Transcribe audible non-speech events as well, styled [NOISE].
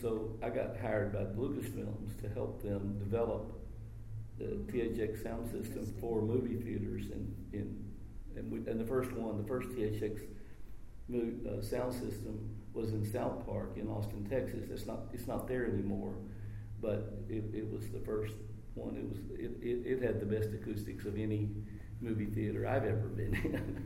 so I got hired by Lucasfilms to help them develop the THX sound system for movie theaters And, and, and, we, and the first one, the first THX uh, sound system was in South Park in Austin, Texas. It's not it's not there anymore, but it, it was the first one. It was it, it, it had the best acoustics of any movie theater I've ever been in. [LAUGHS]